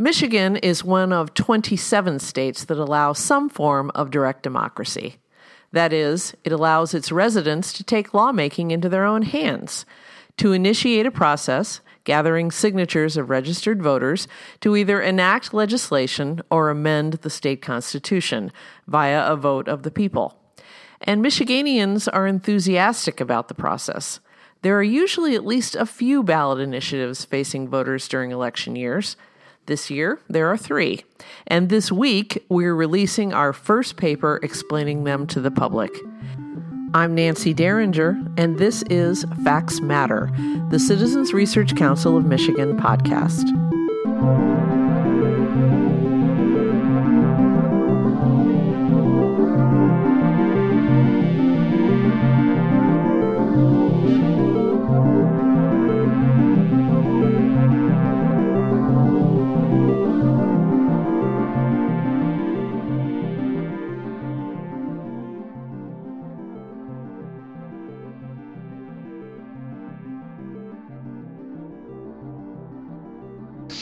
Michigan is one of 27 states that allow some form of direct democracy. That is, it allows its residents to take lawmaking into their own hands, to initiate a process gathering signatures of registered voters to either enact legislation or amend the state constitution via a vote of the people. And Michiganians are enthusiastic about the process. There are usually at least a few ballot initiatives facing voters during election years. This year, there are three. And this week, we're releasing our first paper explaining them to the public. I'm Nancy Derringer, and this is Facts Matter, the Citizens Research Council of Michigan podcast.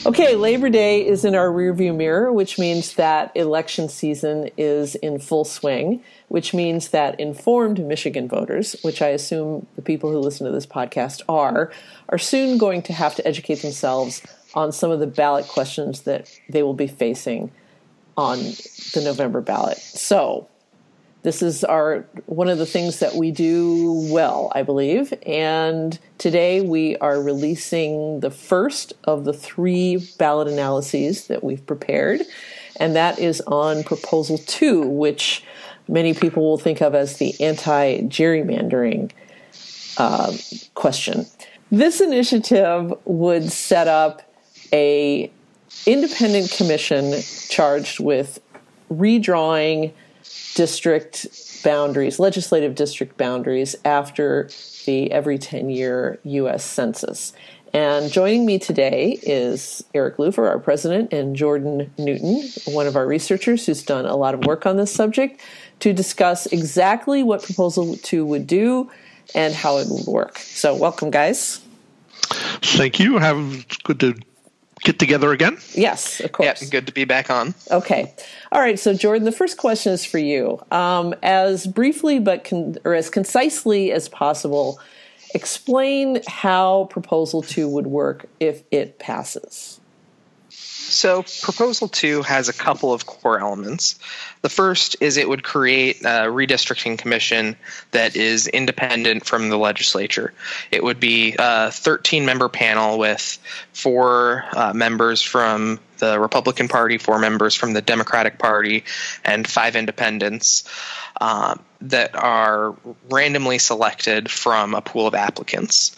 Okay, Labor Day is in our rearview mirror, which means that election season is in full swing, which means that informed Michigan voters, which I assume the people who listen to this podcast are, are soon going to have to educate themselves on some of the ballot questions that they will be facing on the November ballot. So, this is our one of the things that we do well, I believe. And today we are releasing the first of the three ballot analyses that we've prepared, and that is on proposal two, which many people will think of as the anti-gerrymandering uh, question. This initiative would set up a independent commission charged with redrawing district boundaries, legislative district boundaries, after the every 10 year U.S. Census. And joining me today is Eric Lupher, our president, and Jordan Newton, one of our researchers who's done a lot of work on this subject, to discuss exactly what Proposal 2 would do and how it would work. So, welcome, guys. Thank you. Have good to get together again? Yes, of course. Yeah, good to be back on. Okay. All right. So, Jordan, the first question is for you. Um, as briefly but con- or as concisely as possible, explain how Proposal 2 would work if it passes. So, Proposal 2 has a couple of core elements. The first is it would create a redistricting commission that is independent from the legislature. It would be a 13 member panel with four uh, members from the Republican Party, four members from the Democratic Party, and five independents. Uh, that are randomly selected from a pool of applicants.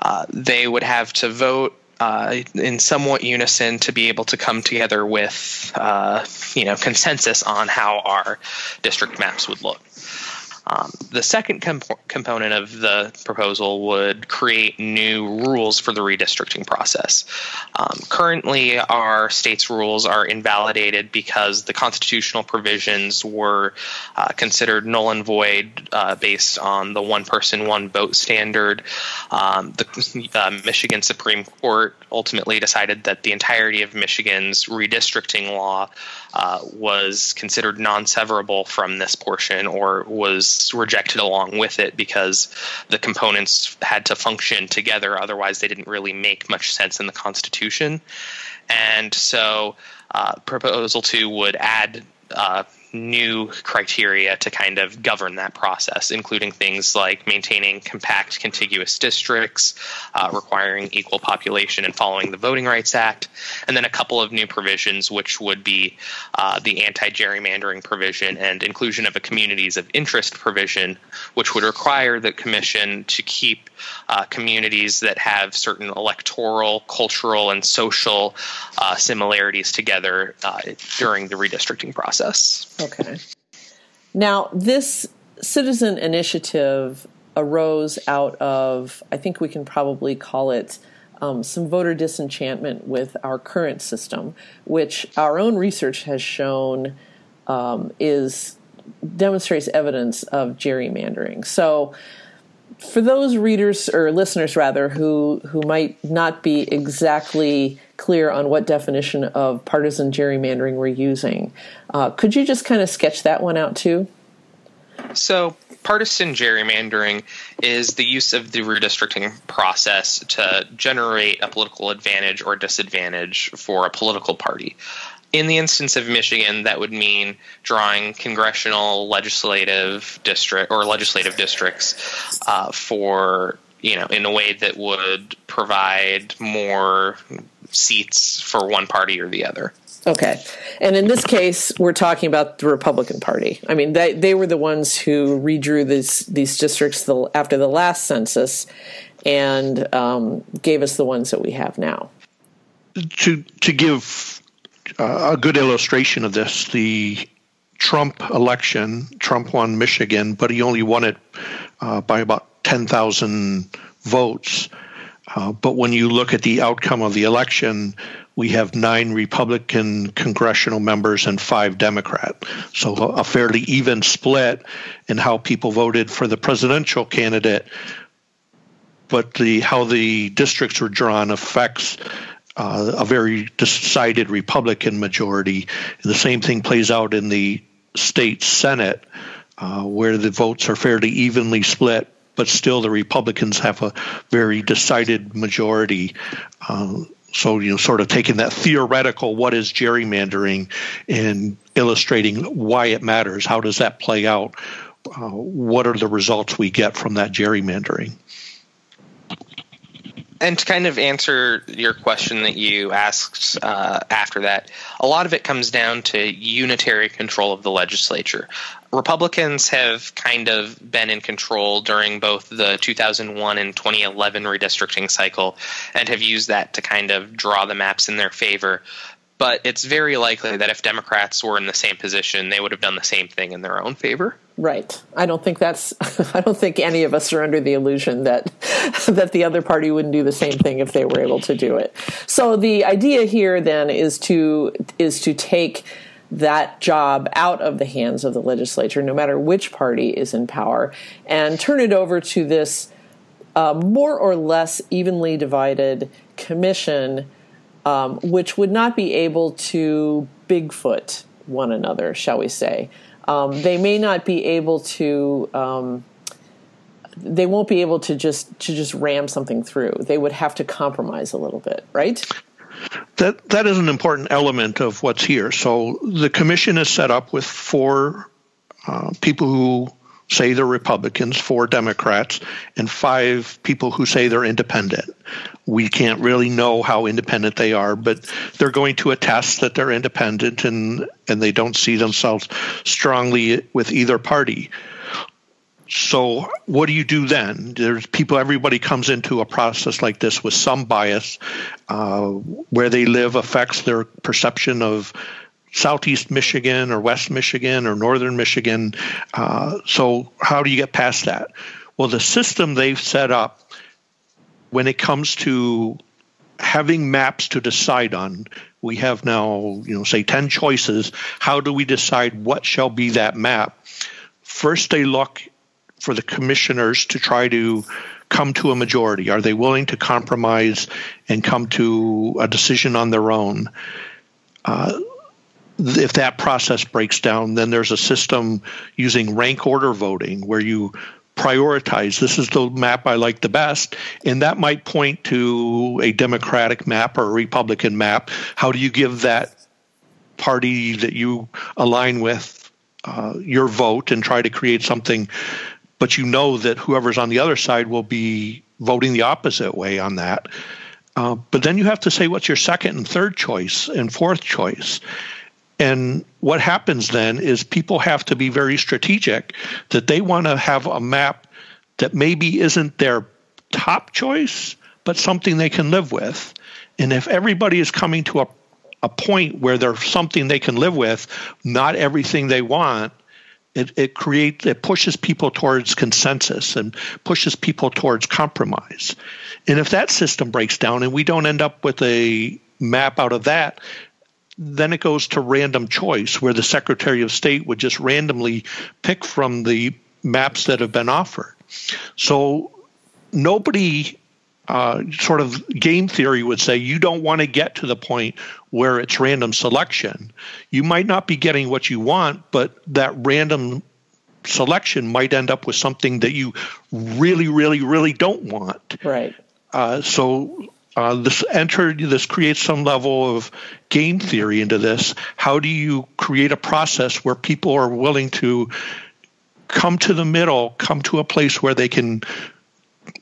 Uh, they would have to vote uh, in somewhat unison to be able to come together with uh, you know consensus on how our district maps would look. Um, the second comp- component of the proposal would create new rules for the redistricting process. Um, currently, our state's rules are invalidated because the constitutional provisions were uh, considered null and void uh, based on the one person, one vote standard. Um, the uh, Michigan Supreme Court ultimately decided that the entirety of Michigan's redistricting law uh, was considered non severable from this portion or was rejected along with it because the components had to function together. Otherwise, they didn't really make much sense in the Constitution. And so, uh, Proposal 2 would add uh, new criteria to kind of govern that process, including things like maintaining compact contiguous districts, uh, requiring equal population and following the Voting Rights Act, and then a couple of new provisions, which would be uh, the anti gerrymandering provision and inclusion of a communities of interest provision, which would require the Commission to keep uh, communities that have certain electoral, cultural, and social uh, similarities together uh, during the redistricting process. Okay. Now, this citizen initiative arose out of, I think we can probably call it um, some voter disenchantment with our current system, which our own research has shown um, is demonstrates evidence of gerrymandering. So, for those readers or listeners rather who who might not be exactly clear on what definition of partisan gerrymandering we're using, uh, could you just kind of sketch that one out too? So, partisan gerrymandering is the use of the redistricting process to generate a political advantage or disadvantage for a political party. In the instance of Michigan, that would mean drawing congressional, legislative district or legislative districts uh, for you know in a way that would provide more seats for one party or the other. Okay. And in this case, we're talking about the Republican Party. I mean, they, they were the ones who redrew these, these districts the, after the last census and um, gave us the ones that we have now. To, to give uh, a good illustration of this, the Trump election, Trump won Michigan, but he only won it uh, by about 10,000 votes. Uh, but when you look at the outcome of the election, we have nine Republican congressional members and five Democrat. So a fairly even split in how people voted for the presidential candidate. But the how the districts were drawn affects uh, a very decided Republican majority. The same thing plays out in the state Senate, uh, where the votes are fairly evenly split but still the Republicans have a very decided majority. Uh, so, you know, sort of taking that theoretical, what is gerrymandering, and illustrating why it matters. How does that play out? Uh, what are the results we get from that gerrymandering? And to kind of answer your question that you asked uh, after that, a lot of it comes down to unitary control of the legislature. Republicans have kind of been in control during both the 2001 and 2011 redistricting cycle and have used that to kind of draw the maps in their favor. But it's very likely that if Democrats were in the same position, they would have done the same thing in their own favor. Right. I don't think that's. I don't think any of us are under the illusion that that the other party wouldn't do the same thing if they were able to do it. So the idea here then is to is to take that job out of the hands of the legislature, no matter which party is in power, and turn it over to this uh, more or less evenly divided commission, um, which would not be able to Bigfoot one another, shall we say. Um, they may not be able to. Um, they won't be able to just to just ram something through. They would have to compromise a little bit, right? that that is an important element of what's here. So the commission is set up with four uh, people who say they're Republicans, four Democrats, and five people who say they're independent. We can't really know how independent they are, but they're going to attest that they're independent and and they don't see themselves strongly with either party. So, what do you do then? There's people, everybody comes into a process like this with some bias. Uh, where they live affects their perception of Southeast Michigan or West Michigan or Northern Michigan. Uh, so, how do you get past that? Well, the system they've set up when it comes to having maps to decide on, we have now, you know, say 10 choices. How do we decide what shall be that map? First, they look for the commissioners to try to come to a majority? Are they willing to compromise and come to a decision on their own? Uh, if that process breaks down, then there's a system using rank order voting where you prioritize this is the map I like the best, and that might point to a Democratic map or a Republican map. How do you give that party that you align with uh, your vote and try to create something but you know that whoever's on the other side will be voting the opposite way on that. Uh, but then you have to say what's your second and third choice and fourth choice. And what happens then is people have to be very strategic that they want to have a map that maybe isn't their top choice, but something they can live with. And if everybody is coming to a, a point where there's something they can live with, not everything they want, it, it creates it pushes people towards consensus and pushes people towards compromise. And if that system breaks down and we don't end up with a map out of that, then it goes to random choice where the Secretary of State would just randomly pick from the maps that have been offered. So nobody uh, sort of game theory would say you don't want to get to the point where it's random selection. You might not be getting what you want, but that random selection might end up with something that you really, really, really don't want. Right. Uh, so uh, this entered this creates some level of game theory into this. How do you create a process where people are willing to come to the middle, come to a place where they can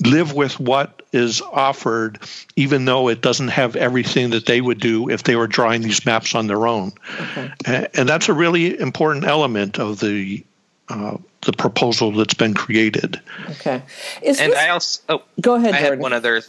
live with what is offered, even though it doesn't have everything that they would do if they were drawing these maps on their own. Okay. And that's a really important element of the uh, the proposal that's been created. Okay. Is and this... I also oh, go ahead. I Jordan. had one other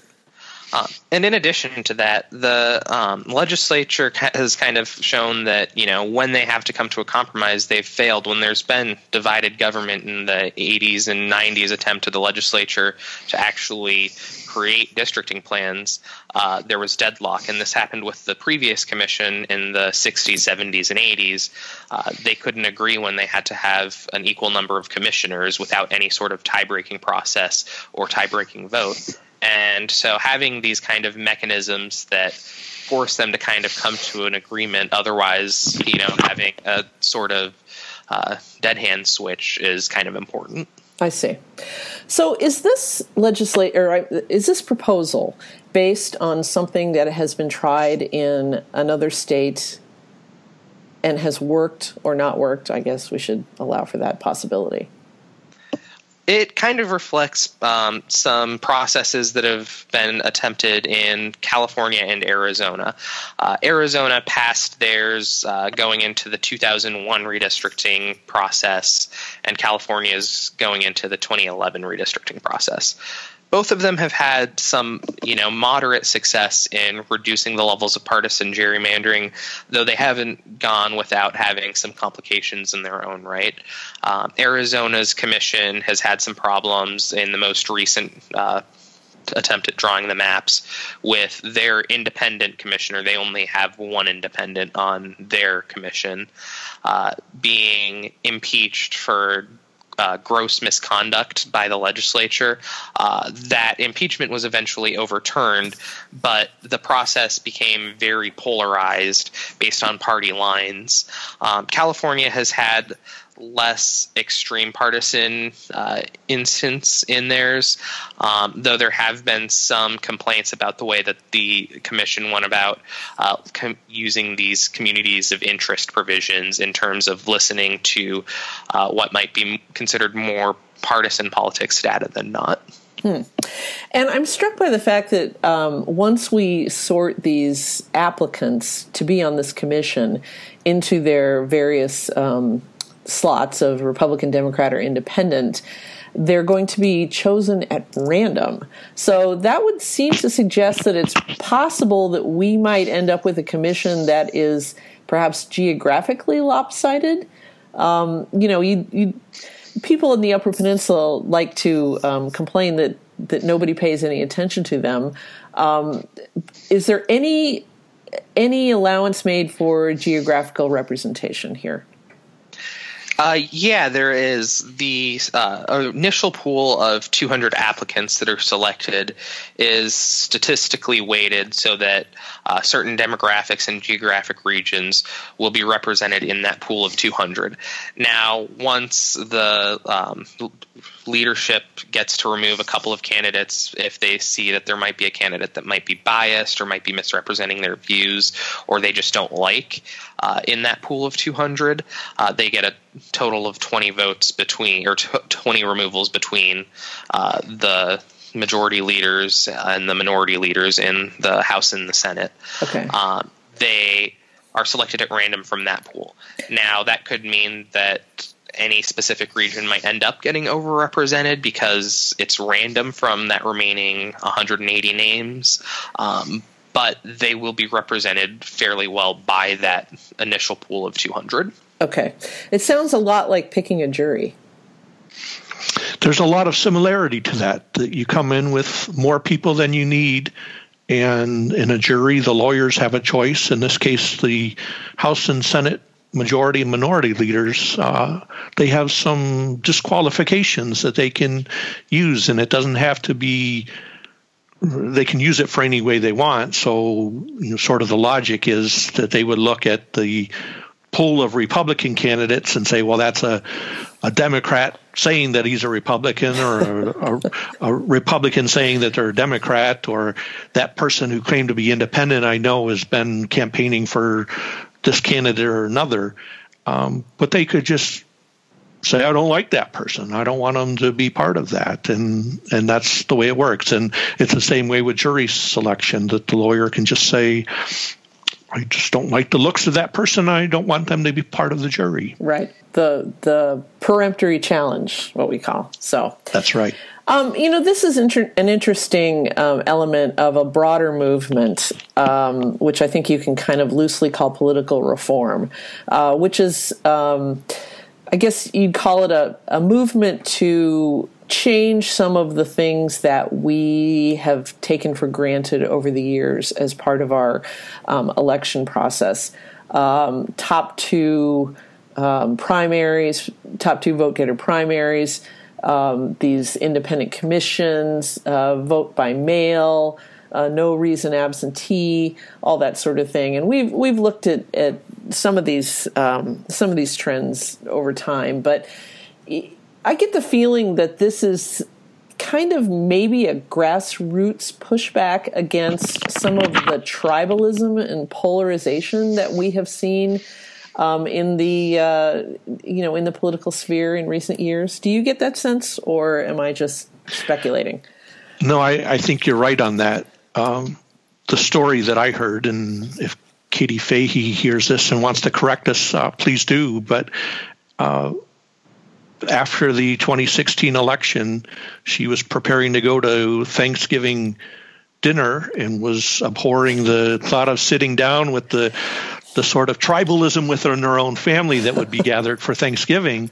um, and in addition to that, the um, legislature has kind of shown that you know when they have to come to a compromise, they've failed. When there's been divided government in the 80s and 90s, attempt of the legislature to actually create districting plans, uh, there was deadlock, and this happened with the previous commission in the 60s, 70s, and 80s. Uh, they couldn't agree when they had to have an equal number of commissioners without any sort of tie-breaking process or tie-breaking vote. And so having these kind of mechanisms that force them to kind of come to an agreement, otherwise, you know, having a sort of uh, dead hand switch is kind of important. I see. So, is this legislator is this proposal based on something that has been tried in another state and has worked or not worked? I guess we should allow for that possibility. It kind of reflects um, some processes that have been attempted in California and Arizona. Uh, Arizona passed theirs uh, going into the 2001 redistricting process, and California is going into the 2011 redistricting process both of them have had some, you know, moderate success in reducing the levels of partisan gerrymandering, though they haven't gone without having some complications in their own right. Um, Arizona's commission has had some problems in the most recent. Uh, attempt at drawing the maps with their independent commissioner. They only have one independent on their commission, uh, being impeached for uh, gross misconduct by the legislature. Uh, that impeachment was eventually overturned, but the process became very polarized based on party lines. Um, California has had less extreme partisan uh, instance in theirs, um, though there have been some complaints about the way that the commission went about uh, com- using these communities of interest provisions in terms of listening to uh, what might be considered more partisan politics data than not. Hmm. And I'm struck by the fact that um, once we sort these applicants to be on this commission into their various um, slots of Republican, Democrat, or Independent, they're going to be chosen at random. So that would seem to suggest that it's possible that we might end up with a commission that is perhaps geographically lopsided. Um, you know, you, you, people in the Upper Peninsula like to um, complain that that nobody pays any attention to them. Um, is there any any allowance made for geographical representation here? Uh, yeah, there is the uh, initial pool of 200 applicants that are selected is statistically weighted so that uh, certain demographics and geographic regions will be represented in that pool of 200. Now, once the um, leadership gets to remove a couple of candidates if they see that there might be a candidate that might be biased or might be misrepresenting their views or they just don't like uh, in that pool of 200 uh, they get a total of 20 votes between or t- 20 removals between uh, the majority leaders and the minority leaders in the house and the senate okay um, they are selected at random from that pool now that could mean that any specific region might end up getting overrepresented because it's random from that remaining 180 names. Um, but they will be represented fairly well by that initial pool of 200. Okay. It sounds a lot like picking a jury. There's a lot of similarity to that. That you come in with more people than you need, and in a jury, the lawyers have a choice. In this case, the House and Senate majority and minority leaders, uh, they have some disqualifications that they can use, and it doesn't have to be. They can use it for any way they want. So, you know, sort of the logic is that they would look at the pool of Republican candidates and say, well, that's a, a Democrat saying that he's a Republican or a, a, a, Republican saying that they're a Democrat or that person who claimed to be independent I know has been campaigning for this candidate or another. Um, but they could just say, I don't like that person. I don't want them to be part of that. And, and that's the way it works. And it's the same way with jury selection that the lawyer can just say, I just don't like the looks of that person. I don't want them to be part of the jury. Right. The the peremptory challenge, what we call. So that's right. Um, you know, this is inter- an interesting um, element of a broader movement, um, which I think you can kind of loosely call political reform, uh, which is, um, I guess you'd call it a, a movement to change some of the things that we have taken for granted over the years as part of our um, election process. Um, top two um, primaries, top two vote getter primaries, um, these independent commissions, uh, vote by mail. Uh, no reason absentee, all that sort of thing, and we've we've looked at, at some of these um, some of these trends over time, but I get the feeling that this is kind of maybe a grassroots pushback against some of the tribalism and polarization that we have seen um, in the uh, you know in the political sphere in recent years. Do you get that sense, or am I just speculating? No, I, I think you're right on that. Um, the story that I heard, and if Katie Fahey hears this and wants to correct us, uh, please do. But uh, after the 2016 election, she was preparing to go to Thanksgiving dinner and was abhorring the thought of sitting down with the the sort of tribalism within her own family that would be gathered for Thanksgiving,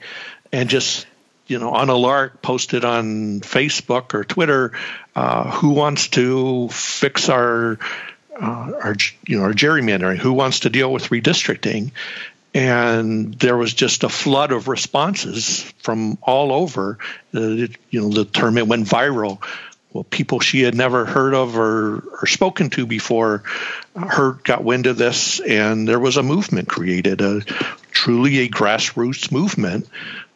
and just you know on a lark posted on Facebook or Twitter, uh, who wants to fix our uh, our you know our gerrymandering? Who wants to deal with redistricting? And there was just a flood of responses from all over. Uh, it, you know, the term it went viral. Well, people she had never heard of or, or spoken to before heard got wind of this, and there was a movement created, a truly a grassroots movement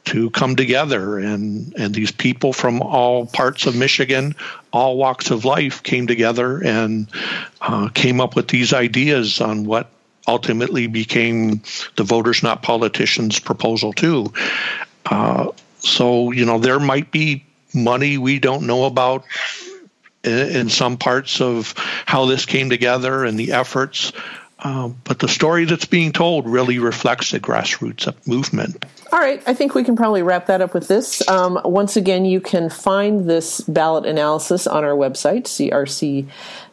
to come together and and these people from all parts of Michigan, all walks of life came together and uh, came up with these ideas on what ultimately became the Voters Not Politicians proposal, too. Uh, so, you know, there might be money we don't know about in, in some parts of how this came together and the efforts. Um, but the story that's being told really reflects the grassroots movement. All right, I think we can probably wrap that up with this. Um, once again, you can find this ballot analysis on our website,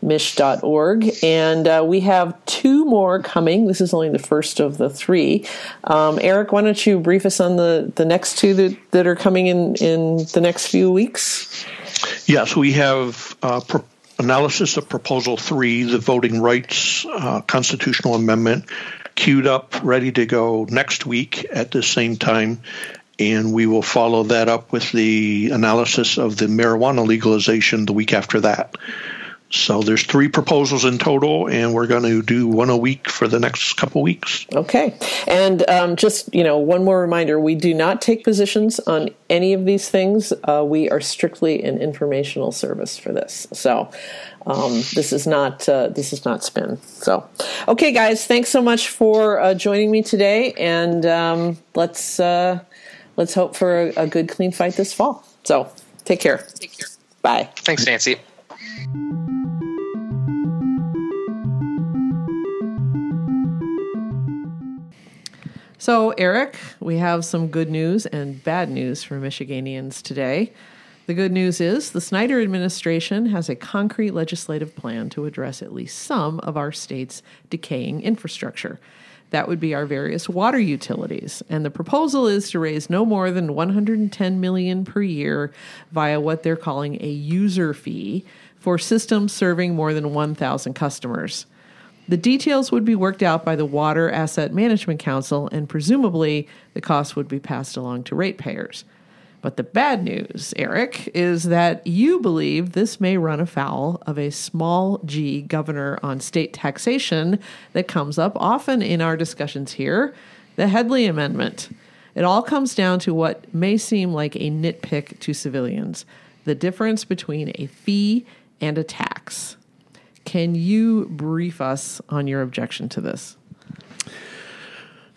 crcmich.org, And uh, we have two more coming. This is only the first of the three. Um, Eric, why don't you brief us on the, the next two that, that are coming in, in the next few weeks? Yes, we have uh, pro- analysis of Proposal 3, the Voting Rights uh, Constitutional Amendment queued up, ready to go next week at the same time. And we will follow that up with the analysis of the marijuana legalization the week after that. So there's three proposals in total, and we're going to do one a week for the next couple weeks. Okay, and um, just you know, one more reminder: we do not take positions on any of these things. Uh, we are strictly an informational service for this. So um, this is not uh, this is not spin. So, okay, guys, thanks so much for uh, joining me today, and um, let's uh, let's hope for a, a good, clean fight this fall. So, take care. Take care. Bye. Thanks, Nancy. So, Eric, we have some good news and bad news for Michiganians today. The good news is the Snyder administration has a concrete legislative plan to address at least some of our state's decaying infrastructure. That would be our various water utilities, and the proposal is to raise no more than 110 million per year via what they're calling a user fee for systems serving more than 1,000 customers. The details would be worked out by the Water Asset Management Council, and presumably the cost would be passed along to ratepayers. But the bad news, Eric, is that you believe this may run afoul of a small g governor on state taxation that comes up often in our discussions here the Headlee Amendment. It all comes down to what may seem like a nitpick to civilians the difference between a fee and a tax. Can you brief us on your objection to this?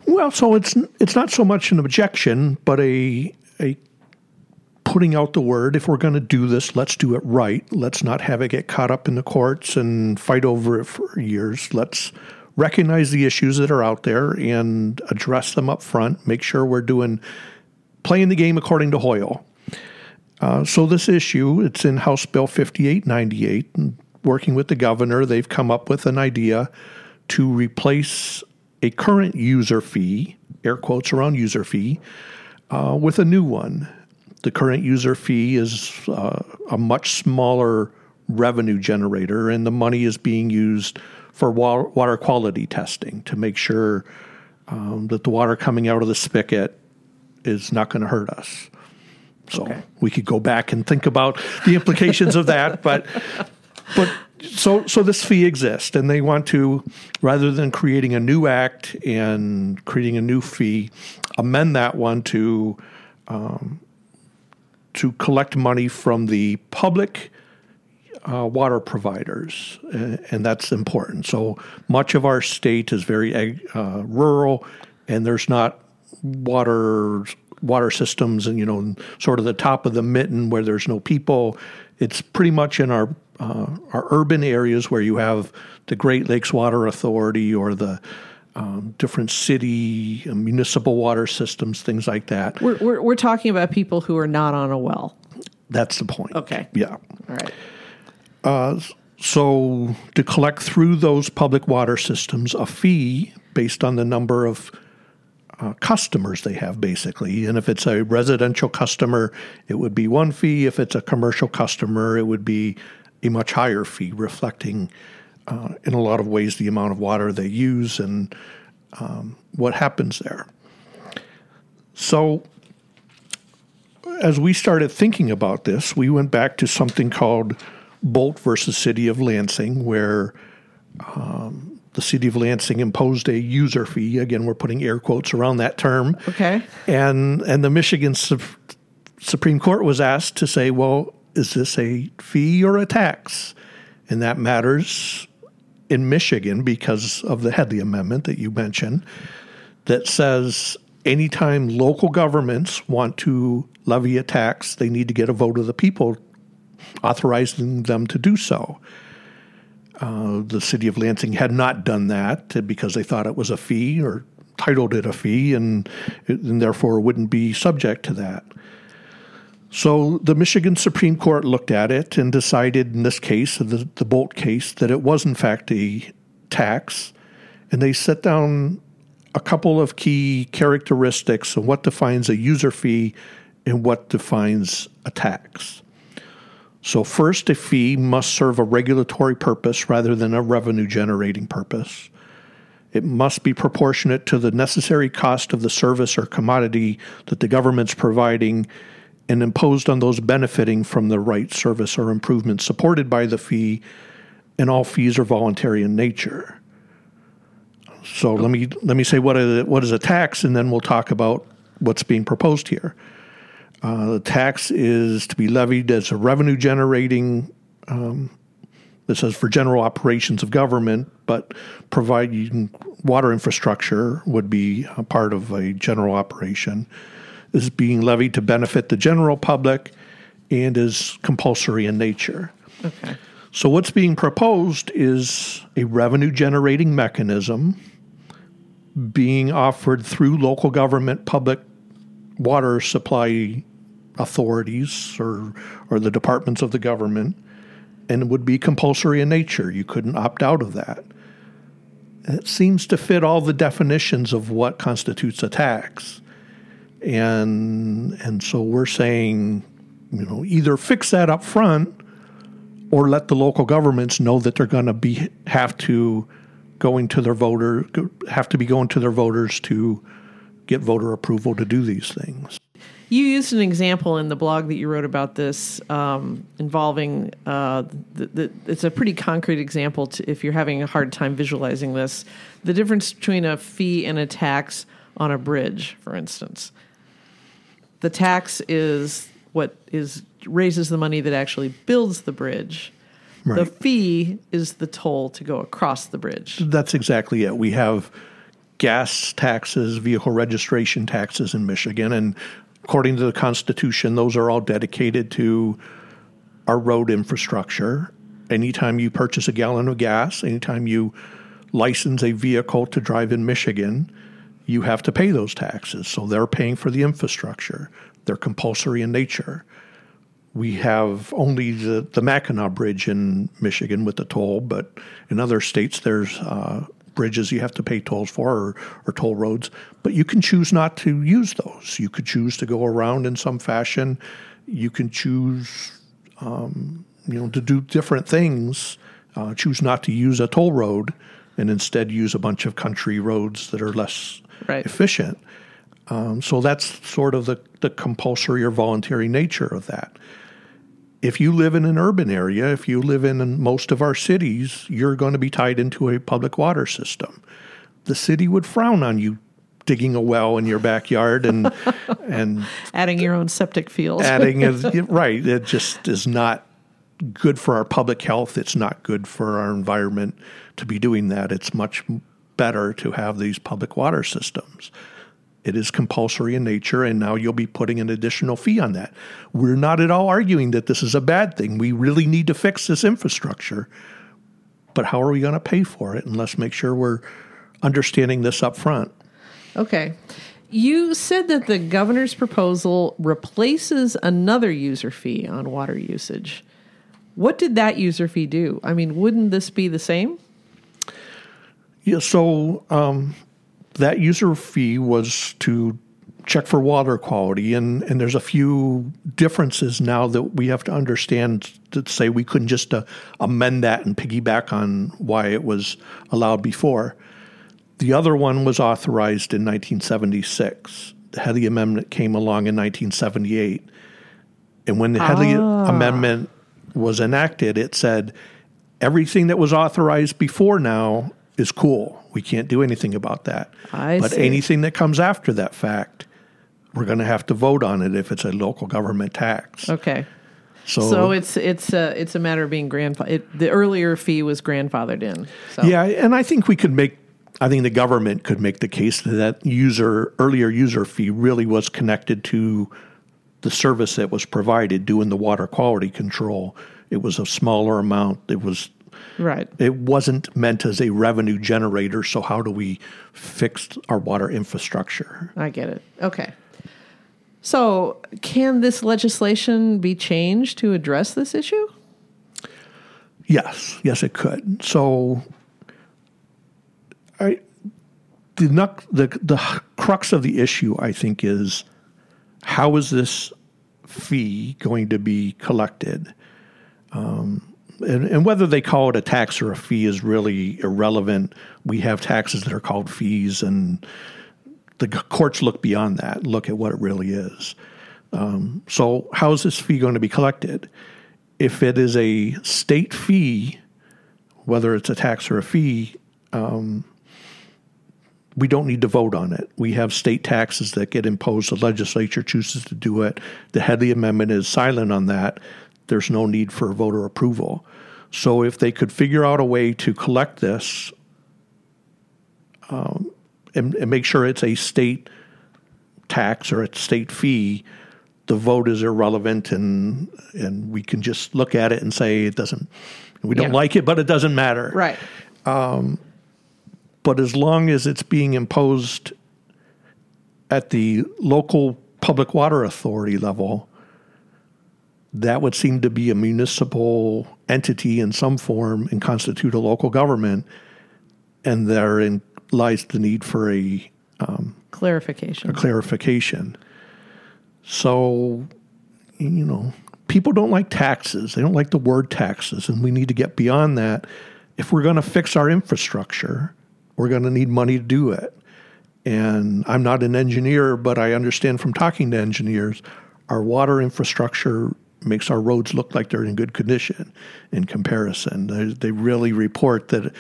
Well, so it's it's not so much an objection, but a a putting out the word. If we're going to do this, let's do it right. Let's not have it get caught up in the courts and fight over it for years. Let's recognize the issues that are out there and address them up front. Make sure we're doing playing the game according to Hoyle. Uh, so this issue, it's in House Bill 5898. Working with the governor, they've come up with an idea to replace a current user fee, air quotes around user fee, uh, with a new one. The current user fee is uh, a much smaller revenue generator, and the money is being used for water quality testing to make sure um, that the water coming out of the spigot is not going to hurt us. So okay. we could go back and think about the implications of that, but but so so this fee exists, and they want to rather than creating a new act and creating a new fee, amend that one to um, to collect money from the public uh, water providers, and that's important. So much of our state is very uh, rural, and there's not water water systems, and you know, sort of the top of the mitten where there's no people. It's pretty much in our uh, our urban areas where you have the Great Lakes Water Authority or the um, different city municipal water systems, things like that. We're, we're, we're talking about people who are not on a well. That's the point. Okay. Yeah. All right. Uh, so to collect through those public water systems a fee based on the number of uh, customers they have, basically. And if it's a residential customer, it would be one fee. If it's a commercial customer, it would be a much higher fee, reflecting uh, in a lot of ways the amount of water they use and um, what happens there. So, as we started thinking about this, we went back to something called Bolt versus City of Lansing, where um, the City of Lansing imposed a user fee. Again, we're putting air quotes around that term. Okay. And and the Michigan Su- Supreme Court was asked to say, well, is this a fee or a tax? And that matters in Michigan because of the Headlee Amendment that you mentioned that says anytime local governments want to levy a tax, they need to get a vote of the people authorizing them to do so. Uh, the city of Lansing had not done that because they thought it was a fee or titled it a fee and, and therefore wouldn't be subject to that. So the Michigan Supreme Court looked at it and decided in this case, the, the Bolt case, that it was in fact a tax. And they set down a couple of key characteristics of what defines a user fee and what defines a tax. So, first, a fee must serve a regulatory purpose rather than a revenue generating purpose. It must be proportionate to the necessary cost of the service or commodity that the government's providing and imposed on those benefiting from the right service or improvement supported by the fee, and all fees are voluntary in nature. So let me let me say what is, what is a tax, and then we'll talk about what's being proposed here. Uh, the tax is to be levied as a revenue generating. Um, this says for general operations of government, but providing water infrastructure would be a part of a general operation is being levied to benefit the general public and is compulsory in nature. Okay. So, what's being proposed is a revenue generating mechanism being offered through local government public water supply authorities or, or the departments of the government, and it would be compulsory in nature. You couldn't opt out of that. It seems to fit all the definitions of what constitutes a tax and and so we're saying, you know, either fix that up front or let the local governments know that they're going to be have to going to their voter have to be going to their voters to get voter approval to do these things. You used an example in the blog that you wrote about this um, involving uh, the, the, it's a pretty concrete example to, if you're having a hard time visualizing this the difference between a fee and a tax on a bridge for instance the tax is what is raises the money that actually builds the bridge right. the fee is the toll to go across the bridge that's exactly it we have gas taxes, vehicle registration taxes in Michigan, and according to the Constitution, those are all dedicated to our road infrastructure. Anytime you purchase a gallon of gas, anytime you license a vehicle to drive in Michigan, you have to pay those taxes. So they're paying for the infrastructure. They're compulsory in nature. We have only the, the Mackinac Bridge in Michigan with the toll, but in other states there's uh, bridges you have to pay tolls for or, or toll roads, but you can choose not to use those. You could choose to go around in some fashion. You can choose, um, you know, to do different things. Uh, choose not to use a toll road and instead use a bunch of country roads that are less right. efficient. Um, so that's sort of the, the compulsory or voluntary nature of that if you live in an urban area, if you live in most of our cities, you're going to be tied into a public water system. The city would frown on you digging a well in your backyard and and adding your own septic field. adding right, it just is not good for our public health. It's not good for our environment to be doing that. It's much better to have these public water systems. It is compulsory in nature, and now you'll be putting an additional fee on that. We're not at all arguing that this is a bad thing. We really need to fix this infrastructure. But how are we going to pay for it? And let's make sure we're understanding this up front. Okay. You said that the governor's proposal replaces another user fee on water usage. What did that user fee do? I mean, wouldn't this be the same? Yeah, so um, that user fee was to check for water quality and, and there's a few differences now that we have to understand to say we couldn't just uh, amend that and piggyback on why it was allowed before the other one was authorized in 1976 the Headlee Amendment came along in 1978 and when the ah. Headlee Amendment was enacted it said everything that was authorized before now is cool we can't do anything about that. I but see. anything that comes after that fact, we're going to have to vote on it if it's a local government tax. Okay. So, so it's it's a it's a matter of being grandfather. The earlier fee was grandfathered in. So. Yeah, and I think we could make. I think the government could make the case that that user earlier user fee really was connected to the service that was provided, doing the water quality control. It was a smaller amount. It was Right. It wasn't meant as a revenue generator. So, how do we fix our water infrastructure? I get it. Okay. So, can this legislation be changed to address this issue? Yes, yes, it could. So, I, the, the, the crux of the issue, I think, is how is this fee going to be collected? Um, and, and, whether they call it a tax or a fee is really irrelevant. We have taxes that are called fees, and the courts look beyond that, look at what it really is. Um, so, how is this fee going to be collected? If it is a state fee, whether it's a tax or a fee, um, we don't need to vote on it. We have state taxes that get imposed. The legislature chooses to do it. The Headlee Amendment is silent on that there's no need for voter approval. So if they could figure out a way to collect this um, and, and, make sure it's a state tax or a state fee, the vote is irrelevant, and and we can just look at it and say it doesn't. We don't yeah. like it, but it doesn't matter. Right. Um, but as long as it's being imposed at the local public water authority level, that would seem to be a municipal entity in some form and constitute a local government. And therein lies the need for a um, clarification. A clarification. So, you know, people don't like taxes. They don't like the word taxes, and we need to get beyond that if we're going to fix our infrastructure, we're going to need money to do it. And I'm not an engineer, but I understand from talking to engineers, our water infrastructure makes our roads look like they're in good condition in comparison. They, they really report that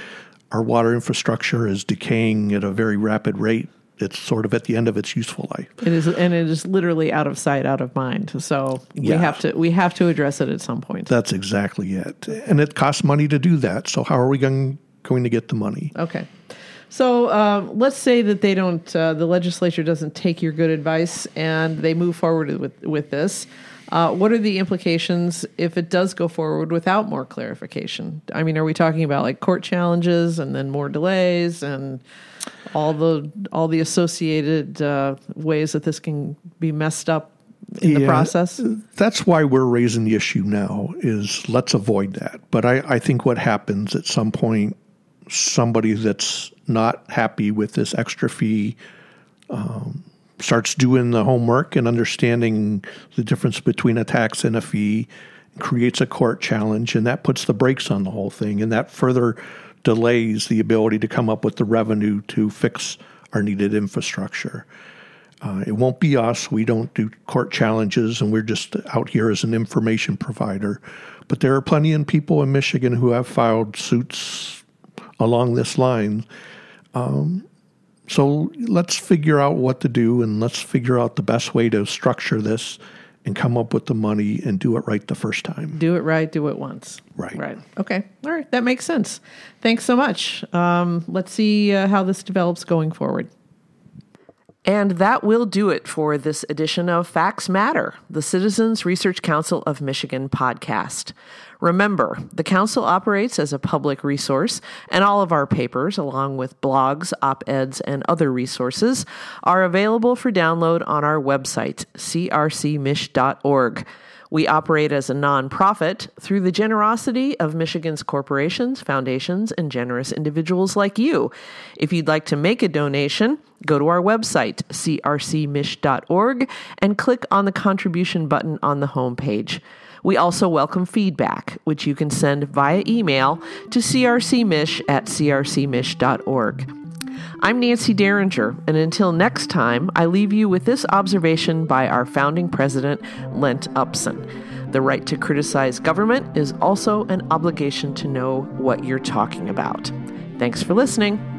our water infrastructure is decaying at a very rapid rate. It's sort of at the end of its useful life. It is, and it is literally out of sight, out of mind. So we Yeah. have to we have to address it at some point. That's exactly it. And it costs money to do that. So how are we going, going to get the money? Okay. So um, let's say that they don't, uh, the legislature doesn't take your good advice and they move forward with, with this. Uh, what are the implications if it does go forward without more clarification? I mean, are we talking about like court challenges and then more delays and all the all the associated uh, ways that this can be messed up in the process? That's why we're raising the issue now is let's avoid that. But I, I think what happens at some point, somebody that's not happy with this extra fee um, starts doing the homework and understanding the difference between a tax and a fee, creates a court challenge, and that puts the brakes on the whole thing, and that further delays the ability to come up with the revenue to fix our needed infrastructure. Uh, it won't be us. We don't do court challenges, and we're just out here as an information provider. But there are plenty of people in Michigan who have filed suits along this line. Um, so let's figure out what to do, and let's figure out the best way to structure this and come up with the money and do it right the first time. do it right, do it once. Right. Right. Okay. All right. That makes sense. Thanks so much. Um, let's see uh, how this develops going forward. And that will do it for this edition of Facts Matter, the Citizens Research Council of Michigan podcast. Remember, the Council operates as a public resource, and all of our papers, along with blogs, op eds, and other resources, are available for download on our website, crcmich.org. We operate as a nonprofit through the generosity of Michigan's corporations, foundations, and generous individuals like you. If you'd like to make a donation, go to our website, crcmich.org, and click on the contribution button on the homepage. We also welcome feedback, which you can send via email to crcmich at crcmich.org. I'm Nancy Derringer, and until next time, I leave you with this observation by our founding president, Lent Upson. The right to criticize government is also an obligation to know what you're talking about. Thanks for listening.